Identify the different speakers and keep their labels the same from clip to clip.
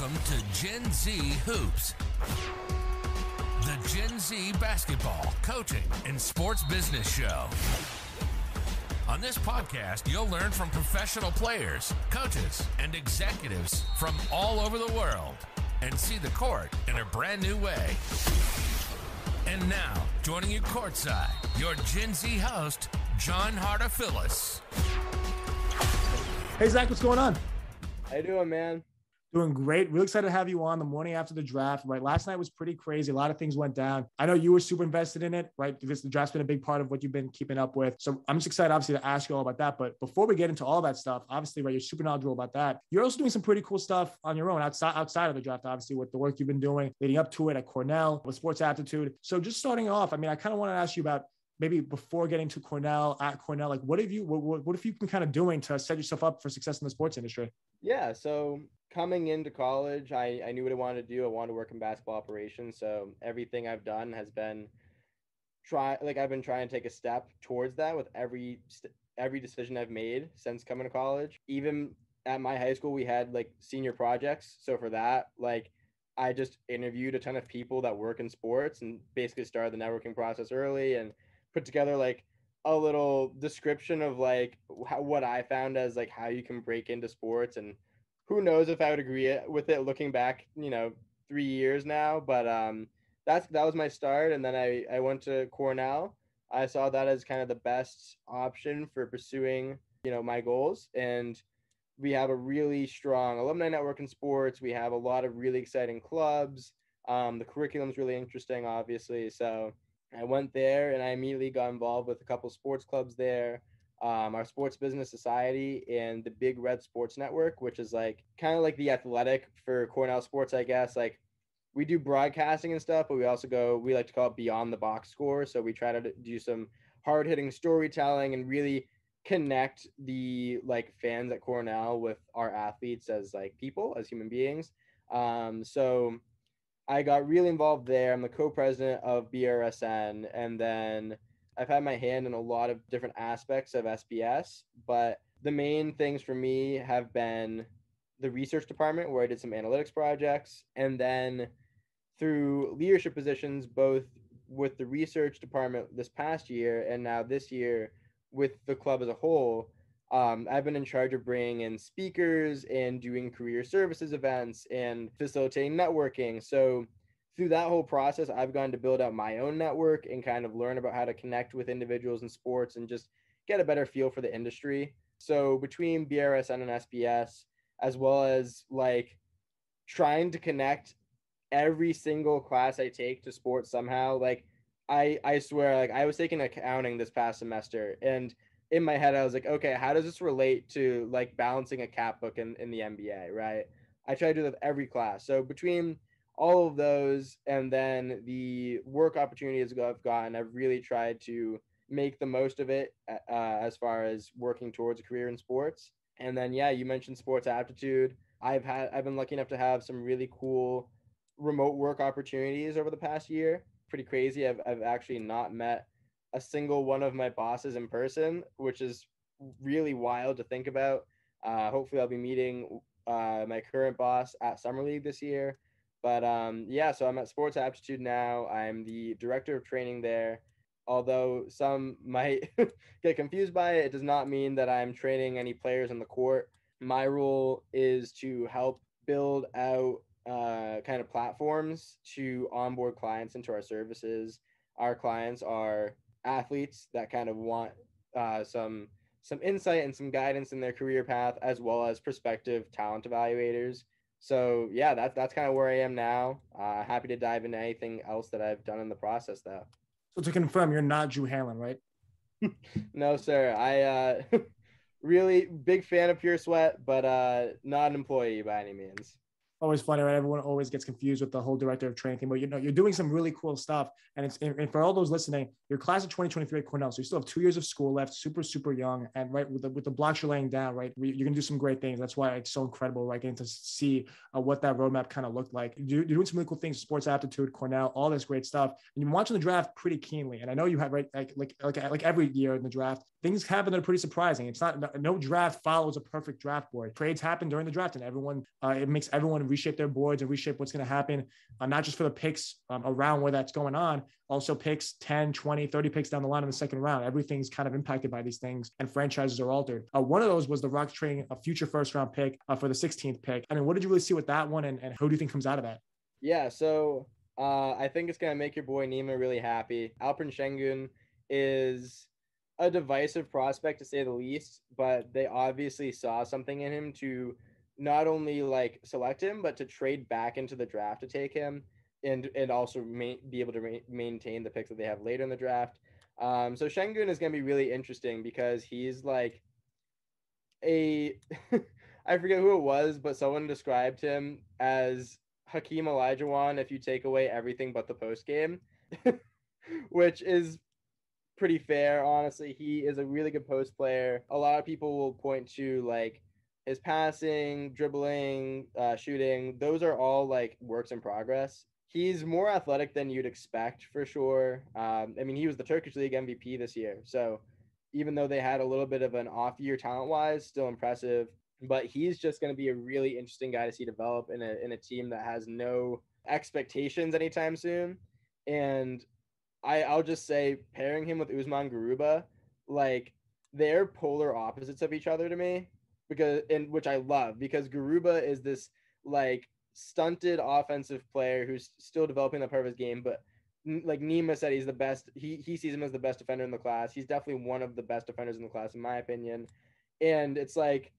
Speaker 1: Welcome to Gen Z Hoops, the Gen Z basketball, coaching, and sports business show. On this podcast, you'll learn from professional players, coaches, and executives from all over the world and see the court in a brand new way. And now, joining you courtside, your Gen Z host, John Hartophilus.
Speaker 2: Hey, Zach, what's going on?
Speaker 3: How you doing, man?
Speaker 2: Doing great. Really excited to have you on the morning after the draft. Right, last night was pretty crazy. A lot of things went down. I know you were super invested in it, right? Because the draft's been a big part of what you've been keeping up with. So I'm just excited, obviously, to ask you all about that. But before we get into all that stuff, obviously, right, you're super knowledgeable about that. You're also doing some pretty cool stuff on your own outside outside of the draft, obviously, with the work you've been doing leading up to it at Cornell with Sports Aptitude. So just starting off, I mean, I kind of want to ask you about maybe before getting to Cornell at Cornell, like what have you what, what, what have you been kind of doing to set yourself up for success in the sports industry?
Speaker 3: Yeah, so coming into college, I, I knew what I wanted to do. I wanted to work in basketball operations. So everything I've done has been try like I've been trying to take a step towards that with every every decision I've made since coming to college. Even at my high school, we had like senior projects. So for that, like I just interviewed a ton of people that work in sports and basically started the networking process early and put together like a little description of like what I found as like how you can break into sports and who knows if I would agree with it looking back, you know, three years now, but um, that's, that was my start. And then I, I went to Cornell. I saw that as kind of the best option for pursuing, you know, my goals. And we have a really strong alumni network in sports. We have a lot of really exciting clubs. Um, the curriculum is really interesting, obviously. So I went there and I immediately got involved with a couple sports clubs there. Um, our sports business society and the big red sports network which is like kind of like the athletic for cornell sports i guess. Like we do broadcasting and stuff but we also go we like to call it beyond the box score. So we try to do some hard hitting storytelling and really connect the like fans at cornell with our athletes as like people as human beings. Um, so I got really involved there. I'm the co-president of BRSN, and then I've had my hand in a lot of different aspects of SBS. But the main things for me have been the research department, where I did some analytics projects, and then through leadership positions, both with the research department this past year and now this year with the club as a whole. Um, I've been in charge of bringing in speakers and doing career services events and facilitating networking. So through that whole process, I've gone to build out my own network and kind of learn about how to connect with individuals in sports and just get a better feel for the industry. So between BRSN and SBS, as well as like trying to connect every single class I take to sports somehow, like I I swear, like I was taking accounting this past semester and in my head, I was like, okay, how does this relate to like balancing a cap book in, in the NBA, right? I try to do that every class. So between all of those and then the work opportunities I've gotten, I've really tried to make the most of it uh, as far as working towards a career in sports. And then, yeah, you mentioned sports aptitude. I've had, I've been lucky enough to have some really cool remote work opportunities over the past year. Pretty crazy. I've, I've actually not met a single one of my bosses in person, which is really wild to think about. Uh, hopefully, I'll be meeting uh, my current boss at Summer League this year. But um, yeah, so I'm at Sports Aptitude now. I'm the director of training there. Although some might get confused by it, it does not mean that I'm training any players on the court. My role is to help build out uh, kind of platforms to onboard clients into our services. Our clients are athletes that kind of want uh, some some insight and some guidance in their career path, as well as prospective talent evaluators. So yeah, that's that's kind of where I am now. Uh, happy to dive into anything else that I've done in the process, though.
Speaker 2: So to confirm, you're not Drew Hanlen, right?
Speaker 3: no, sir. I uh, really big fan of Pure Sweat, but uh, not an employee by any means
Speaker 2: always funny, right? Everyone always gets confused with the whole director of training thing, but you know, you're doing some really cool stuff. And it's and for all those listening, your class of 2023 at Cornell. So you still have two years of school left, super, super young. And right with the, with the blocks you're laying down, right, you're going to do some great things. That's why it's so incredible, right? Getting to see uh, what that roadmap kind of looked like. You're, doing some really cool things, sports aptitude, Cornell, all this great stuff. And you're watching the draft pretty keenly. And I know you have, right, like, like, like, like every year in the draft, things happen that are pretty surprising. It's not, no draft follows a perfect draft board. Trades happen during the draft and everyone, uh, it makes everyone reshape their boards and reshape what's going to happen, uh, not just for the picks um, around where that's going on, also picks 10, 20, 30 picks down the line in the second round. Everything's kind of impacted by these things and franchises are altered. Uh, one of those was the Rockets trading a future first round pick uh, for the 16th pick. I mean, what did you really see with that one and, and who do you think comes out of that?
Speaker 3: Yeah, so uh, I think it's going to make your boy Nima really happy. Alperen Sengun is a divisive prospect to say the least, but they obviously saw something in him to not only like select him, but to trade back into the draft to take him and and also ma- be able to ma- maintain the picks that they have later in the draft. Um, so Sengun is going to be really interesting because he's like a I forget who it was, but someone described him as Hakeem Olajuwon if you take away everything but the post game, which is pretty fair. Honestly, he is a really good post player. A lot of people will point to like his passing, dribbling, uh, shooting. Those are all like works in progress. He's more athletic than you'd expect for sure. Um, I mean, he was the Turkish League MVP this year, so even though they had a little bit of an off year talent wise, still impressive but he's just going to be a really interesting guy to see develop in a in a team that has no expectations anytime soon. And I I'll just say pairing him with Usman Garuba, like they're polar opposites of each other to me because and which I love because Garuba is this like stunted offensive player who's still developing the part of his game, but like Nima said, he's the best. He he sees him as the best defender in the class. He's definitely one of the best defenders in the class, in my opinion. And it's like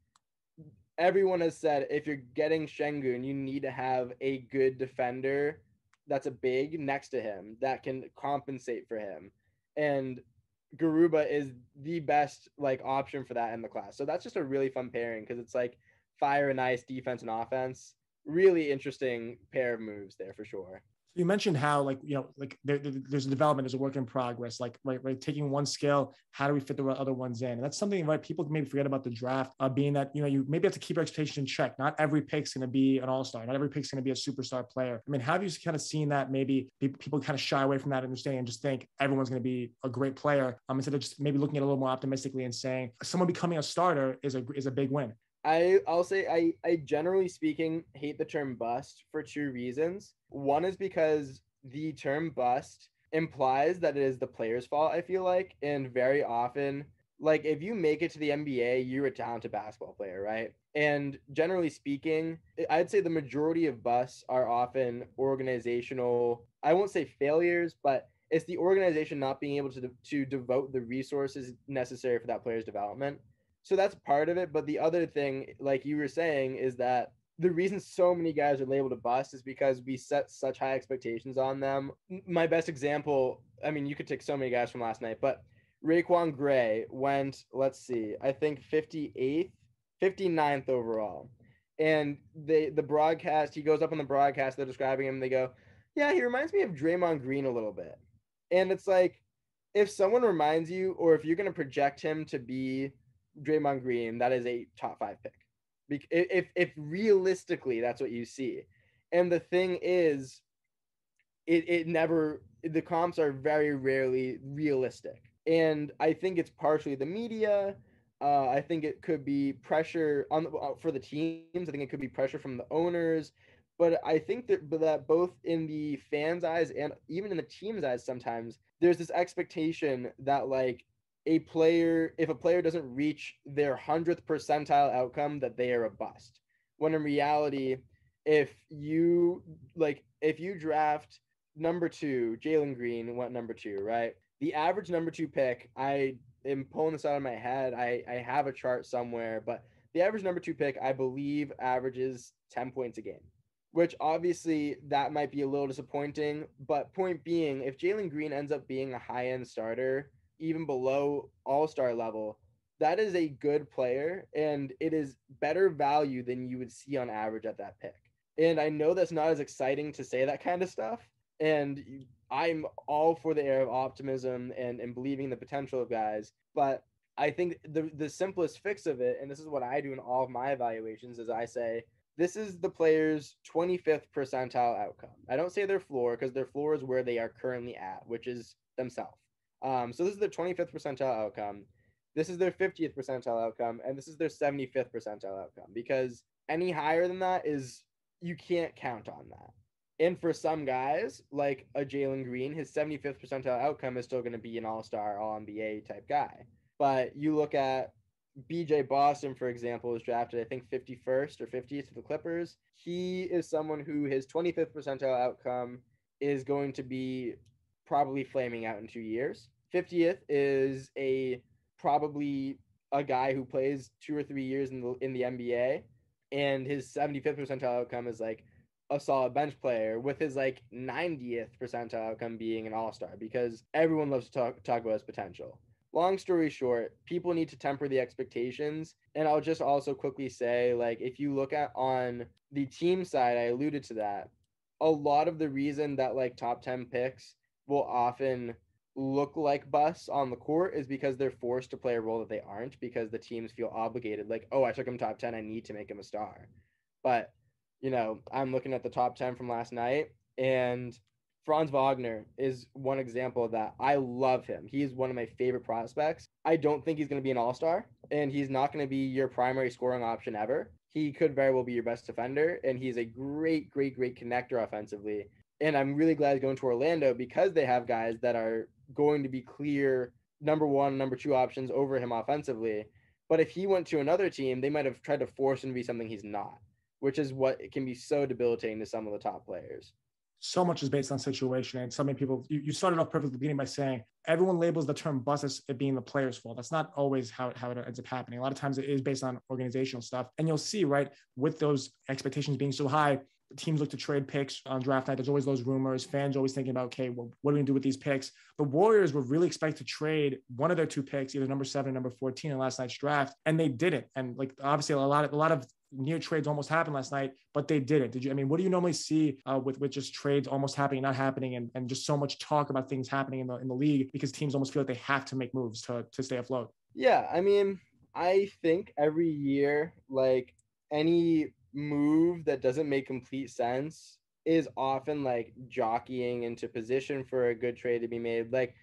Speaker 3: everyone has said if you're getting Sengun, you need to have a good defender that's a big next to him that can compensate for him. And Garuba is the best like option for that in the class. So that's just a really fun pairing because it's like fire and ice defense and offense. Really interesting pair of moves there for sure
Speaker 2: you mentioned how like you know like there, there's a development there's a work in progress like right right taking one skill how do we fit the other ones in? And that's something right people maybe forget about the draft uh, being that you know you maybe have to keep your expectations in check. Not every pick's going to be an all-star. Not every pick's going to be a superstar player. I mean have you kind of seen that maybe people kind of shy away from that understanding and just think everyone's going to be a great player um, instead of just maybe looking at it a little more optimistically and saying someone becoming a starter is a is a big win
Speaker 3: I I'll say I I generally speaking hate the term bust for two reasons. One is because the term bust implies that it is the player's fault, I feel like. And very often, like if you make it to the NBA, you're a talented basketball player, right? And generally speaking, I'd say the majority of busts are often organizational, I won't say failures, but it's the organization not being able to, to devote the resources necessary for that player's development. So that's part of it. But the other thing, like you were saying, is that the reason so many guys are labeled a bust is because we set such high expectations on them. My best example, I mean, you could take so many guys from last night, but RaiQuan Gray went, let's see, I think 58th, 59th overall. And they the broadcast, he goes up on the broadcast, they're describing him, they go, Yeah, he reminds me of Draymond Green a little bit. And it's like, if someone reminds you, or if you're gonna project him to be Draymond Green, that is a top five pick. If if realistically that's what you see. And the thing is it it never the comps are very rarely realistic. And i think it's partially the media. Uh, i think it could be pressure on uh, for the teams. I think it could be pressure from the owners. But i think that that both in the fans eyes and even in the team's eyes sometimes there's this expectation that like a player if a player doesn't reach their 100th percentile outcome that they are a bust. When in reality if you like if you draft number two jalen green went number two right? The average number two pick i am pulling this out of my head. I i have a chart somewhere but the average number two pick i believe averages 10 points a game which obviously that might be a little disappointing. But point being if jalen green ends up being a high end starter even below all star level, that is a good player and it is better value than you would see on average at that pick. And I know that's not as exciting to say that kind of stuff. And I'm all for the air of optimism and, and believing the potential of guys. But I think the, the simplest fix of it, and this is what I do in all of my evaluations, is I say, this is the player's 25th percentile outcome. I don't say their floor because their floor is where they are currently at, which is themselves. Um, so this is their 25th percentile outcome. This is their 50th percentile outcome, and this is their 75th percentile outcome because any higher than that is you can't count on that. And for some guys, like a Jalen Green, his 75th percentile outcome is still going to be an all star, all NBA type guy. But you look at BJ Boston, for example, was drafted, I think, 51st or 50th to the Clippers. He is someone who his 25th percentile outcome is going to be probably flaming out in two years. 50th is a probably a guy who plays two or three years in the in the NBA, and his 75th percentile outcome is like a solid bench player with his like 90th percentile outcome being an all-star because everyone loves to talk, talk about his potential. Long story short, people need to temper the expectations. And I'll just also quickly say, like, if you look at on the team side, I alluded to that. A lot of the reason that like top 10 picks will often look like busts on the court is because they're forced to play a role that they aren't because the teams feel obligated like oh i took him top 10 i need to make him a star. But you know i'm looking at the top 10 from last night and franz wagner is one example of that. I love him. He's one of my favorite prospects. I don't think he's going to be an all-star and he's not going to be your primary scoring option ever. He could very well be your best defender and he's a great great great connector offensively and I'm really glad going to Orlando because they have guys that are going to be clear number one, number two options over him offensively. But if he went to another team, they might have tried to force him to be something he's not, which is what can be so debilitating to some of the top players.
Speaker 2: So much is based on situation. And so many people, you, you started off perfectly beginning by saying everyone labels the term bust as it being the player's fault. That's not always how, it, how it ends up happening. A lot of times it is based on organizational stuff. And you'll see, right, with those expectations being so high, teams look to trade picks on draft night. There's always those rumors. Fans always thinking about, okay, well, what are we gonna do with these picks? The Warriors were really expected to trade one of their two picks, either number seven or number 14 in last night's draft, and they didn't. And like obviously a lot of a lot of near trades almost happened last night, but they didn't. Did you? I mean, what do you normally see uh, with with just trades almost happening, not happening, and, and just so much talk about things happening in the in the league because teams almost feel like they have to make moves to to stay afloat.
Speaker 3: Yeah, I mean, I think every year, like any move that doesn't make complete sense is often like jockeying into position for a good trade to be made. Like,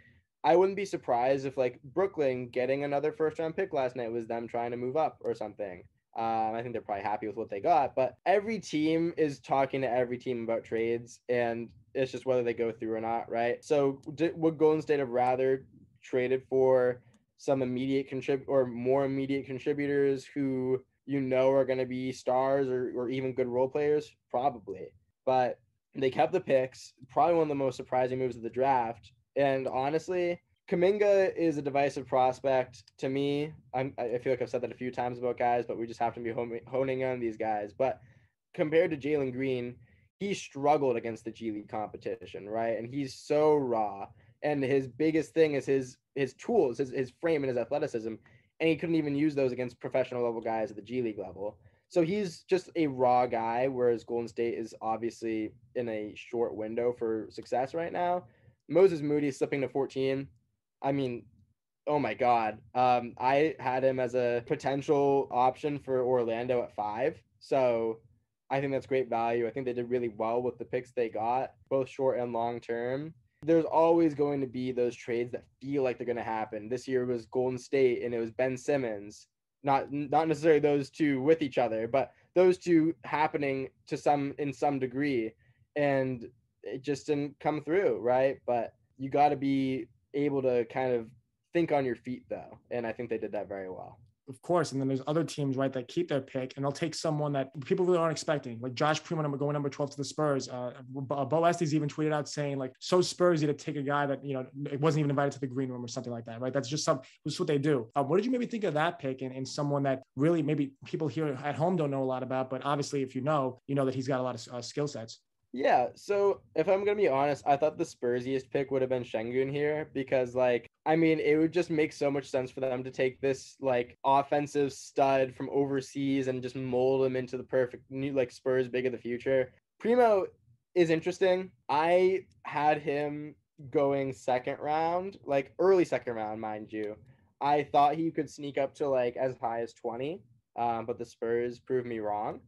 Speaker 3: I wouldn't be surprised if like Brooklyn getting another first round pick last night was them trying to move up or something. Um, I think they're probably happy with what they got, but every team is talking to every team about trades, and it's just whether they go through or not, right? So, did, would Golden State have rather traded for some immediate contrib or more immediate contributors who you know are going to be stars or, or even good role players? Probably. But they kept the picks, probably one of the most surprising moves of the draft. And honestly, Kuminga is a divisive prospect to me. I'm, I feel like I've said that a few times about guys, but we just have to be honing on these guys. But compared to Jalen Green, he struggled against the G League competition, right? And he's so raw. And his biggest thing is his his tools, his, his frame and his athleticism and he couldn't even use those against professional level guys at the G League level. So he's just a raw guy, whereas Golden State is obviously in a short window for success right now. Moses Moody slipping to 14. I mean, oh my God. Um, I had him as a potential option for Orlando at five. So I think that's great value. I think they did really well with the picks they got, both short and long term there's always going to be those trades that feel like they're going to happen. This year was Golden State and it was Ben Simmons. Not not necessarily those two with each other, but those two happening to some in some degree and it just didn't come through, right? But you got to be able to kind of think on your feet though, and I think they did that very well
Speaker 2: of course. And then there's other teams, right, that keep their pick and they'll take someone that people really aren't expecting, like Josh Primo going number 12 to the Spurs. Uh, Bo Estes even tweeted out saying, like, so Spursy to take a guy that, you know, it wasn't even invited to the green room or something like that, right? That's just some, that's what they do. Uh, what did you maybe think of that pick and, and someone that really maybe people here at home don't know a lot about, but obviously if you know, you know that he's got a lot of uh, skill sets.
Speaker 3: Yeah, so if I'm gonna be honest, I thought the Spursiest pick would have been Sengun here because, like, I mean, it would just make so much sense for them to take this like offensive stud from overseas and just mold him into the perfect new like Spurs big of the future. Primo is interesting. I had him going second round, like early second round, mind you. I thought he could sneak up to like as high as 20, um, but the Spurs proved me wrong.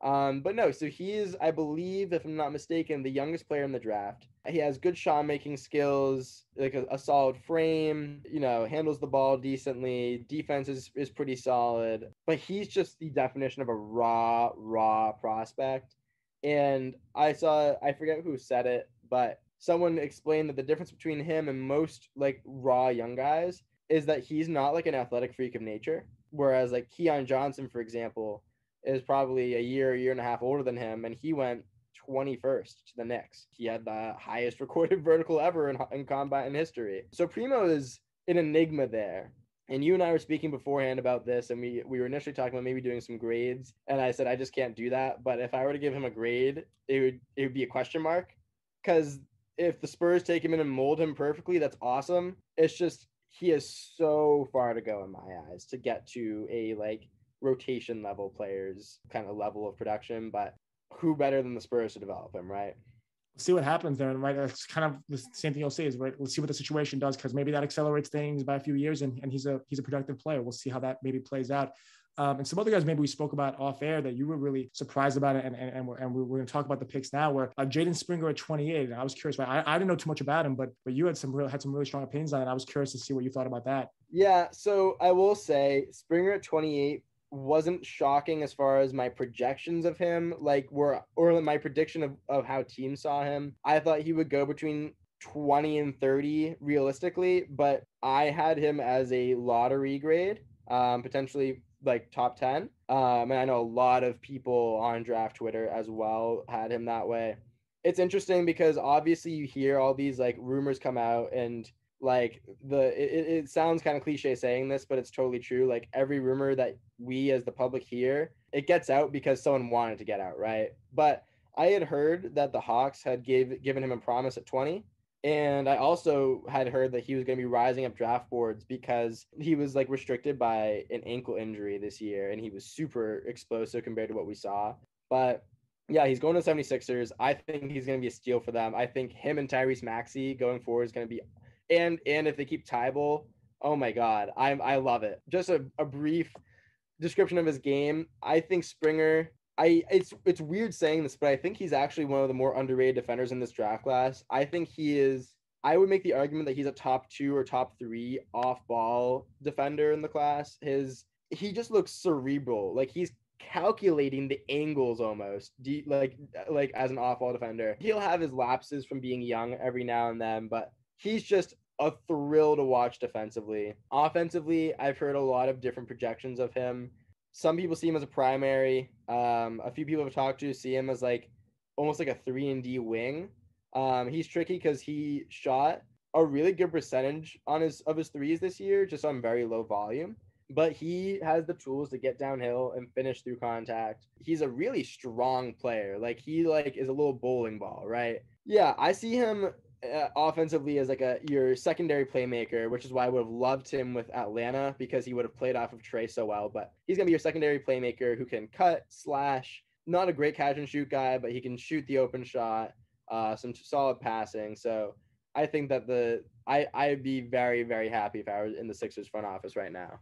Speaker 3: Um, but no, so he's, I believe, if I'm not mistaken, the youngest player in the draft. He has good shot making skills, like a, a, solid frame, you know, handles the ball decently. Defense is, is pretty solid, but he's just the definition of a raw, raw prospect. And I saw, I forget who said it, but someone explained that the difference between him and most like raw young guys is that he's not like an athletic freak of nature. Whereas like Keon Johnson, for example, is probably a year, year and a half older than him, and he went 21st to the Knicks. He had the highest recorded vertical ever in, in combat in history. So Primo is an enigma there. And you and I were speaking beforehand about this, and we we were initially talking about maybe doing some grades. And I said I just can't do that. But if I were to give him a grade, it would it would be a question mark, because if the Spurs take him in and mold him perfectly, that's awesome. It's just he is so far to go in my eyes to get to a like rotation level players kind of level of production. But who better than the Spurs to develop him, right?
Speaker 2: see what happens there. And right, that's kind of the same thing you'll say is right. Let's see what the situation does because maybe that accelerates things by a few years, and, and he's a he's a productive player. We'll see how that maybe plays out. Um, and some other guys maybe we spoke about off air that you were really surprised about it, and and, and we're, and we're, going to talk about the picks now. Where uh, Jaden Springer at 28, and I was curious. I, I didn't know too much about him, but but you had some real had some really strong opinions on it. I was curious to see what you thought about that.
Speaker 3: Yeah, so I will say Springer at 28 wasn't shocking as far as my projections of him like were or my prediction of, of how teams saw him. I thought he would go between 20 and 30 realistically but i had him as a lottery grade um, potentially like top 10 um, and i know a lot of people on draft twitter as well had him that way. It's interesting because obviously you hear all these like rumors come out and like the it, it sounds kind of cliche saying this but it's totally true. Like every rumor that we as the public hear it gets out because someone wanted to get out right but i had heard that the hawks had gave given him a promise at 20 and i also had heard that he was going to be rising up draft boards because he was like restricted by an ankle injury this year and he was super explosive compared to what we saw but yeah, he's going to 76ers. I think he's going to be a steal for them. I think him and Tyrese Maxey going forward is going to be and and if they keep Thybulle, oh my god, I'm I love it. Just a, a brief description of his game. I think Springer. I it's it's weird saying this, but I think he's actually one of the more underrated defenders in this draft class. I think he is. I would make the argument that he's a top two or top three off ball defender in the class. His he just looks cerebral, like he's calculating the angles almost like like as an off ball defender. He'll have his lapses from being young every now and then, but he's just a thrill to watch defensively. Offensively, I've heard a lot of different projections of him. Some people see him as a primary. Um, a few people I've talked to see him as like almost like a three and D wing. Um, he's tricky because he shot a really good percentage on his of his threes this year, just on very low volume. But he has the tools to get downhill and finish through contact. He's a really strong player. Like he like is a little bowling ball, right? Yeah, I see him uh, offensively as like a your secondary playmaker, which is why I would have loved him with Atlanta because he would have played off of Trae so well. But he's gonna be your secondary playmaker who can cut, slash, not a great catch and shoot guy, but he can shoot the open shot, uh, some solid passing. So I think that the I I'd be very very happy if I was in the Sixers front office right now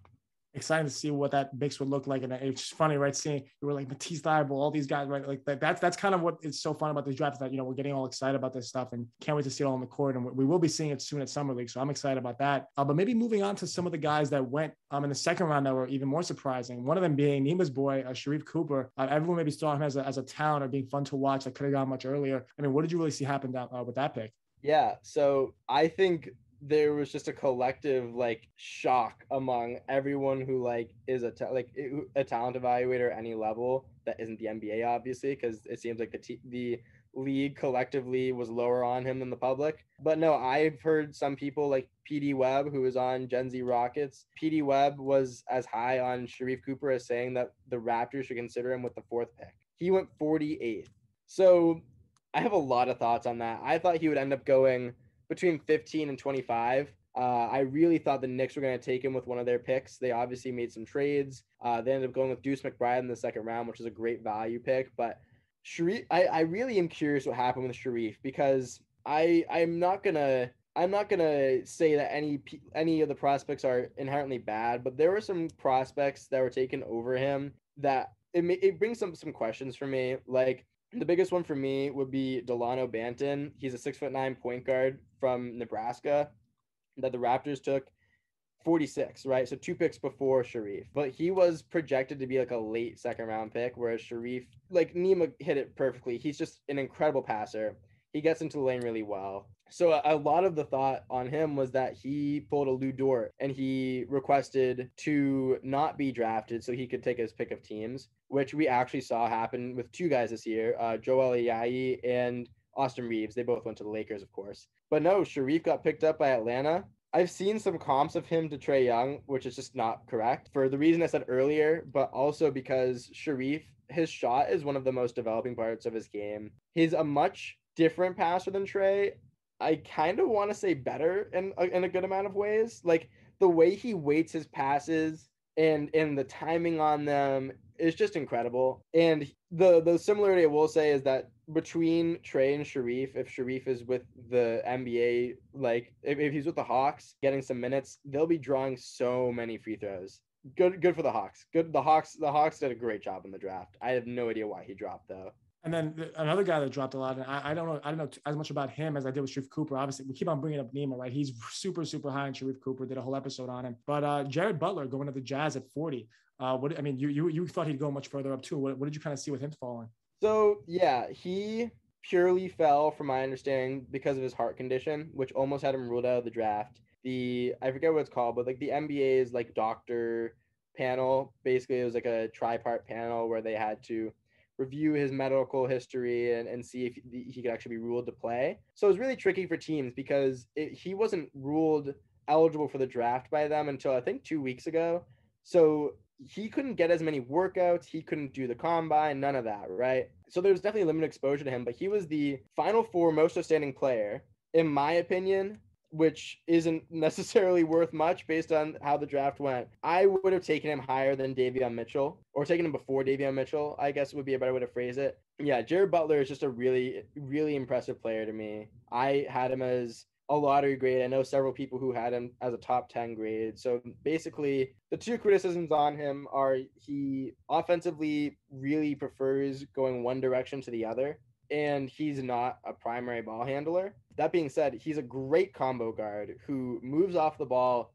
Speaker 2: excited to see what that mix would look like. And it's funny, right? Seeing you were like Matisse Thybulle, all these guys, right? Like that, that's that's kind of what is so fun about this draft is that you know we're getting all excited about this stuff and can't wait to see it all on the court. And we will be seeing it soon at Summer League, so I'm excited about that. Uh, but maybe moving on to some of the guys that went um in the second round that were even more surprising. One of them being Nima's boy, uh, Sharife Cooper. Uh, everyone maybe saw him as a as a talent or being fun to watch. That could have gone much earlier. I mean, what did you really see happen down uh, with that pick?
Speaker 3: Yeah, so I think there was just a collective like shock among everyone who like is a ta- like a talent evaluator at any level that isn't the NBA obviously because it seems like the t- the league collectively was lower on him than the public. But no, I've heard some people like PD Webb who was on Gen Z Rockets. PD Webb was as high on Sharife Cooper as saying that the Raptors should consider him with the fourth pick. He went 48th. So I have a lot of thoughts on that. I thought he would end up going between 15 and 25. Uh, I really thought the Knicks were going to take him with one of their picks. They obviously made some trades. Uh, they ended up going with Deuce McBride in the second round, which is a great value pick. But Sharife, I, I really am curious what happened with Sharife because I I'm not gonna I'm not gonna say that any any of the prospects are inherently bad, but there were some prospects that were taken over him that it it brings some some questions for me. Like the biggest one for me would be Delano Banton. He's a six foot nine point guard from Nebraska that the Raptors took 46, right? So two picks before Sharife. But he was projected to be like a late second round pick, whereas Sharife, like Nima hit it perfectly. He's just an incredible passer. He gets into the lane really well. So a lot of the thought on him was that he pulled a Lu Dort and he requested to not be drafted so he could take his pick of teams, which we actually saw happen with two guys this year, uh, Joel Ayayi and Austin Reaves. They both went to the Lakers, of course. But no, Sharife got picked up by Atlanta. I've seen some comps of him to Trae Young, which is just not correct for the reason I said earlier, but also because Sharife, his shot is one of the most developing parts of his game. He's a much different passer than Trae. I kind of want to say better in in a good amount of ways. Like the way he weights his passes and and the timing on them is just incredible. And the the similarity I will say is that between Trae and Sharife, if Sharife is with the NBA, like if, if he's with the Hawks getting some minutes, they'll be drawing so many free throws. Good good for the Hawks. Good the Hawks the Hawks did a great job in the draft. I have no idea why he dropped though.
Speaker 2: And then another guy that dropped a lot, and I, I, don't know, I don't know as much about him as I did with Sharife Cooper. Obviously, we keep on bringing up Nima, right? He's super, super high on Sharife Cooper. Did a whole episode on him. But uh, Jared Butler going to the Jazz at 40. Uh, what I mean, you you you thought he'd go much further up too. What, what did you kind of see with him falling?
Speaker 3: So yeah, he purely fell, from my understanding, because of his heart condition, which almost had him ruled out of the draft. The I forget what it's called, but like the NBA's like doctor panel, basically it was like a tripart panel where they had to review his medical history and, and see if he could actually be ruled to play. So it was really tricky for teams because it, he wasn't ruled eligible for the draft by them until I think two weeks ago. So he couldn't get as many workouts. He couldn't do the combine, none of that, right? So there's definitely limited exposure to him, but he was the final four most outstanding player, in my opinion, which isn't necessarily worth much based on how the draft went. I would have taken him higher than Davion Mitchell, or taken him before Davion Mitchell, I guess would be a better way to phrase it. Yeah, Jared Butler is just a really, really impressive player to me. I had him as a lottery grade. I know several people who had him as a top 10 grade. So basically, the two criticisms on him are he offensively really prefers going one direction to the other, and he's not a primary ball handler. That being said, he's a great combo guard who moves off the ball.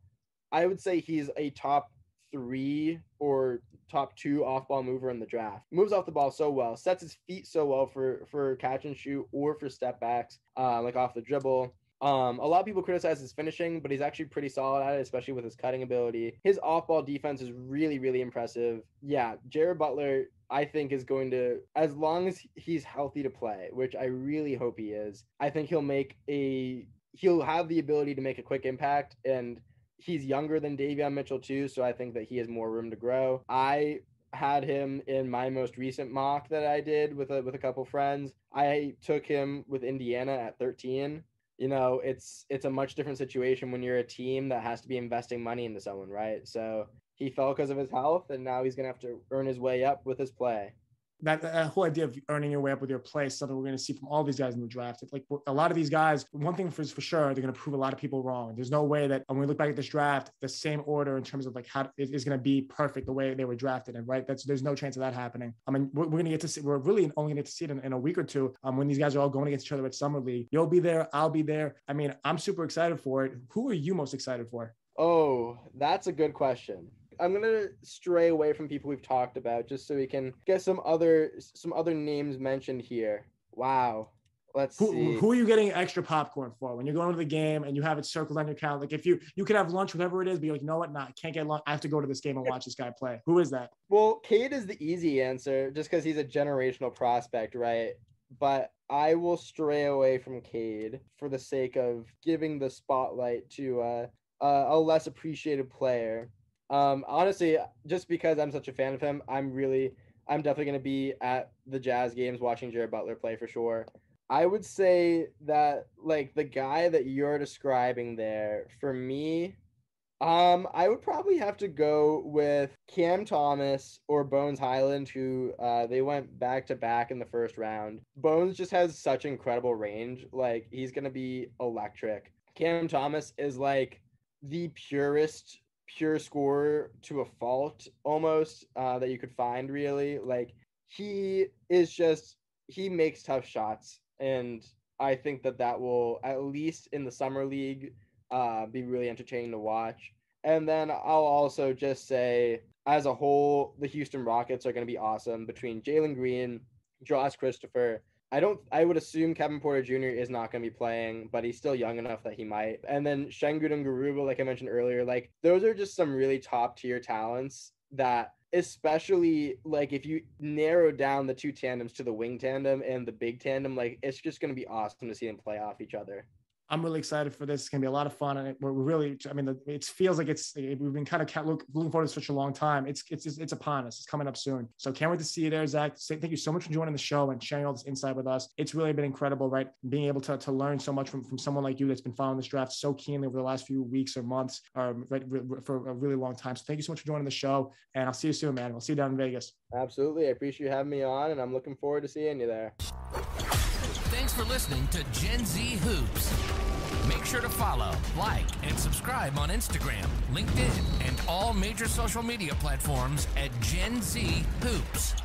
Speaker 3: I would say he's a top three or top two off ball mover in the draft. Moves off the ball so well, sets his feet so well for for catch and shoot or for step backs, uh, like off the dribble. Um, a lot of people criticize his finishing, but he's actually pretty solid at it, especially with his cutting ability. His off ball defense is really, really impressive. Yeah, Jared Butler, I think, is going to, as long as he's healthy to play, which I really hope he is, I think he'll make a, he'll have the ability to make a quick impact. And he's younger than Davion Mitchell, too. So I think that he has more room to grow. I had him in my most recent mock that I did with a with a couple friends. I took him with Indiana at 13 you know, it's it's a much different situation when you're a team that has to be investing money into someone, right? So he fell because of his health, and now he's gonna have to earn his way up with his play
Speaker 2: that, that whole idea of earning your way up with your play is something we're going to see from all these guys in the draft. It's like a lot of these guys, one thing for, for sure, they're going to prove a lot of people wrong. There's no way that when we look back at this draft, the same order in terms of like how it is going to be perfect the way they were drafted and right. That's there's no chance of that happening. I mean, we're, we're going to get to see, we're really only going to get to see it in, in, a week or two um, when these guys are all going against each other at summer league. You'll be there. I'll be there. I mean, I'm super excited for it. Who are you most excited for?
Speaker 3: Oh, that's a good question. I'm gonna stray away from people we've talked about just so we can get some other some other names mentioned here. Wow. Let's
Speaker 2: who,
Speaker 3: see.
Speaker 2: Who are you getting extra popcorn for when you're going to the game and you have it circled on your calendar? Like if you you could have lunch, whatever it is, but you're like, you know what? Nah, I can't get lunch. I have to go to this game and watch this guy play. Who is that?
Speaker 3: Well, Cade is the easy answer just because he's a generational prospect, right? But I will stray away from Cade for the sake of giving the spotlight to uh, uh, a less appreciated player. Um, honestly, just because I'm such a fan of him, I'm really, I'm definitely going to be at the Jazz games watching Jared Butler play for sure. I would say that like the guy that you're describing there, for me, um, I would probably have to go with Cam Thomas or Bones Hyland, who uh, they went back to back in the first round. Bones just has such incredible range. Like he's gonna be electric. Cam Thomas is like the purest pure scorer to a fault almost uh, that you could find really. Like he is just he makes tough shots. And i think that that will at least in the summer league uh, be really entertaining to watch. And then I'll also just say, as a whole, the Houston Rockets are going to be awesome. Between Jalen Green, Josh Christopher. I don't. I would assume Kevin Porter Jr. is not going to be playing, but he's still young enough that he might. And then Sengun and Garuba, like I mentioned earlier, like those are just some really top tier talents that especially like if you narrow down the two tandems to the wing tandem and the big tandem, like it's just going to be awesome to see them play off each other.
Speaker 2: I'm really excited for this. It's gonna be a lot of fun, and we're really. I mean, it feels like it's. We've been kind of looking forward to such a long time. It's it's it's upon us. It's coming up soon. So can't wait to see you there, Zach. Thank you so much for joining the show and sharing all this insight with us. It's really been incredible, right? Being able to, to learn so much from, from someone like you that's been following this draft so keenly over the last few weeks or months, um, right, for a really long time. So thank you so much for joining the show, and I'll see you soon, man. We'll see you down in Vegas.
Speaker 3: Absolutely, I appreciate you having me on, and I'm looking forward to seeing you there.
Speaker 1: Thanks for listening to Gen Z Hoops. Make sure to follow, like, and subscribe on Instagram, LinkedIn, and all major social media platforms at Gen Z Hoops.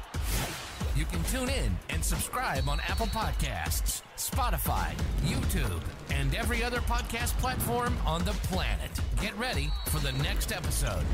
Speaker 1: You can tune in and subscribe on Apple Podcasts, Spotify, YouTube, and every other podcast platform on the planet. Get ready for the next episode.